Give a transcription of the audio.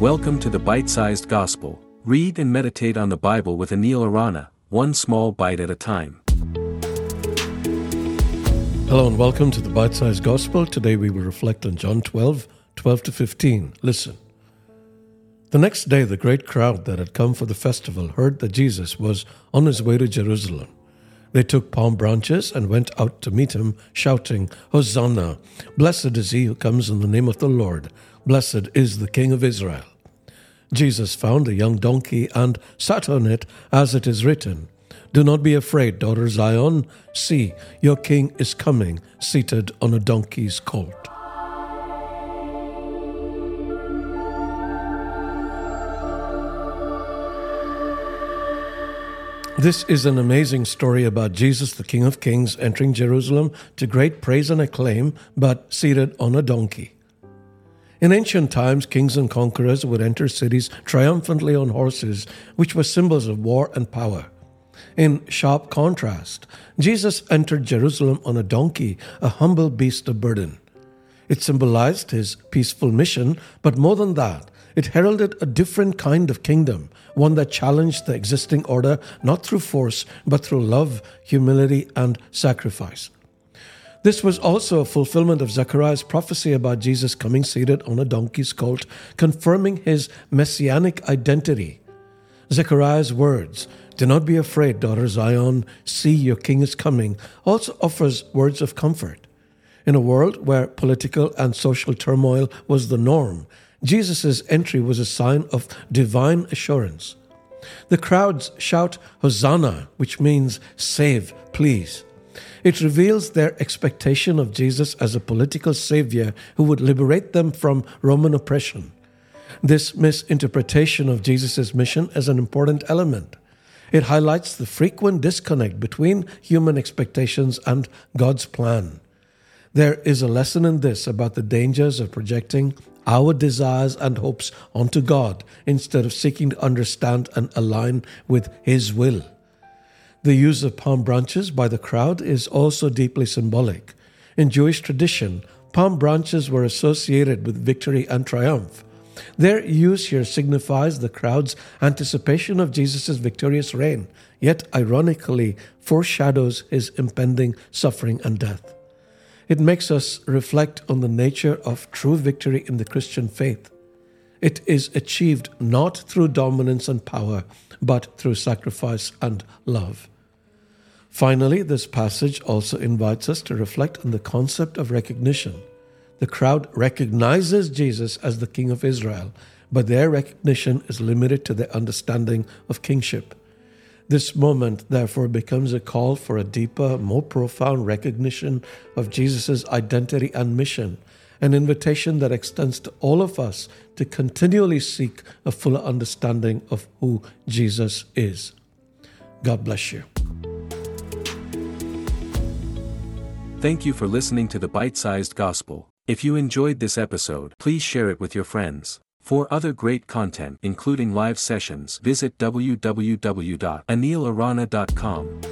Welcome to the Bite Sized Gospel. Read and meditate on the Bible with Anil Arana, one small bite at a time. Hello and welcome to the Bite Sized Gospel. Today we will reflect on John 12, 12 to 15. Listen. The next day, the great crowd that had come for the festival heard that Jesus was on his way to Jerusalem. They took palm branches and went out to meet him, shouting, Hosanna! Blessed is he who comes in the name of the Lord. Blessed is the King of Israel. Jesus found a young donkey and sat on it, as it is written, Do not be afraid, daughter Zion. See, your king is coming, seated on a donkey's colt. This is an amazing story about Jesus, the King of Kings, entering Jerusalem to great praise and acclaim, but seated on a donkey. In ancient times, kings and conquerors would enter cities triumphantly on horses, which were symbols of war and power. In sharp contrast, Jesus entered Jerusalem on a donkey, a humble beast of burden. It symbolized his peaceful mission, but more than that, it heralded a different kind of kingdom, one that challenged the existing order not through force, but through love, humility, and sacrifice. This was also a fulfillment of Zechariah's prophecy about Jesus coming seated on a donkey's colt, confirming his messianic identity. Zechariah's words, Do not be afraid, daughter Zion, see your king is coming, also offers words of comfort. In a world where political and social turmoil was the norm, Jesus' entry was a sign of divine assurance. The crowds shout Hosanna, which means save, please. It reveals their expectation of Jesus as a political savior who would liberate them from Roman oppression. This misinterpretation of Jesus' mission is an important element. It highlights the frequent disconnect between human expectations and God's plan. There is a lesson in this about the dangers of projecting our desires and hopes onto God instead of seeking to understand and align with His will. The use of palm branches by the crowd is also deeply symbolic. In Jewish tradition, palm branches were associated with victory and triumph. Their use here signifies the crowd's anticipation of Jesus' victorious reign, yet ironically foreshadows his impending suffering and death. It makes us reflect on the nature of true victory in the Christian faith. It is achieved not through dominance and power, but through sacrifice and love. Finally, this passage also invites us to reflect on the concept of recognition. The crowd recognizes Jesus as the King of Israel, but their recognition is limited to their understanding of kingship. This moment, therefore, becomes a call for a deeper, more profound recognition of Jesus' identity and mission, an invitation that extends to all of us to continually seek a fuller understanding of who Jesus is. God bless you. Thank you for listening to the Bite Sized Gospel. If you enjoyed this episode, please share it with your friends. For other great content including live sessions visit www.anilarana.com.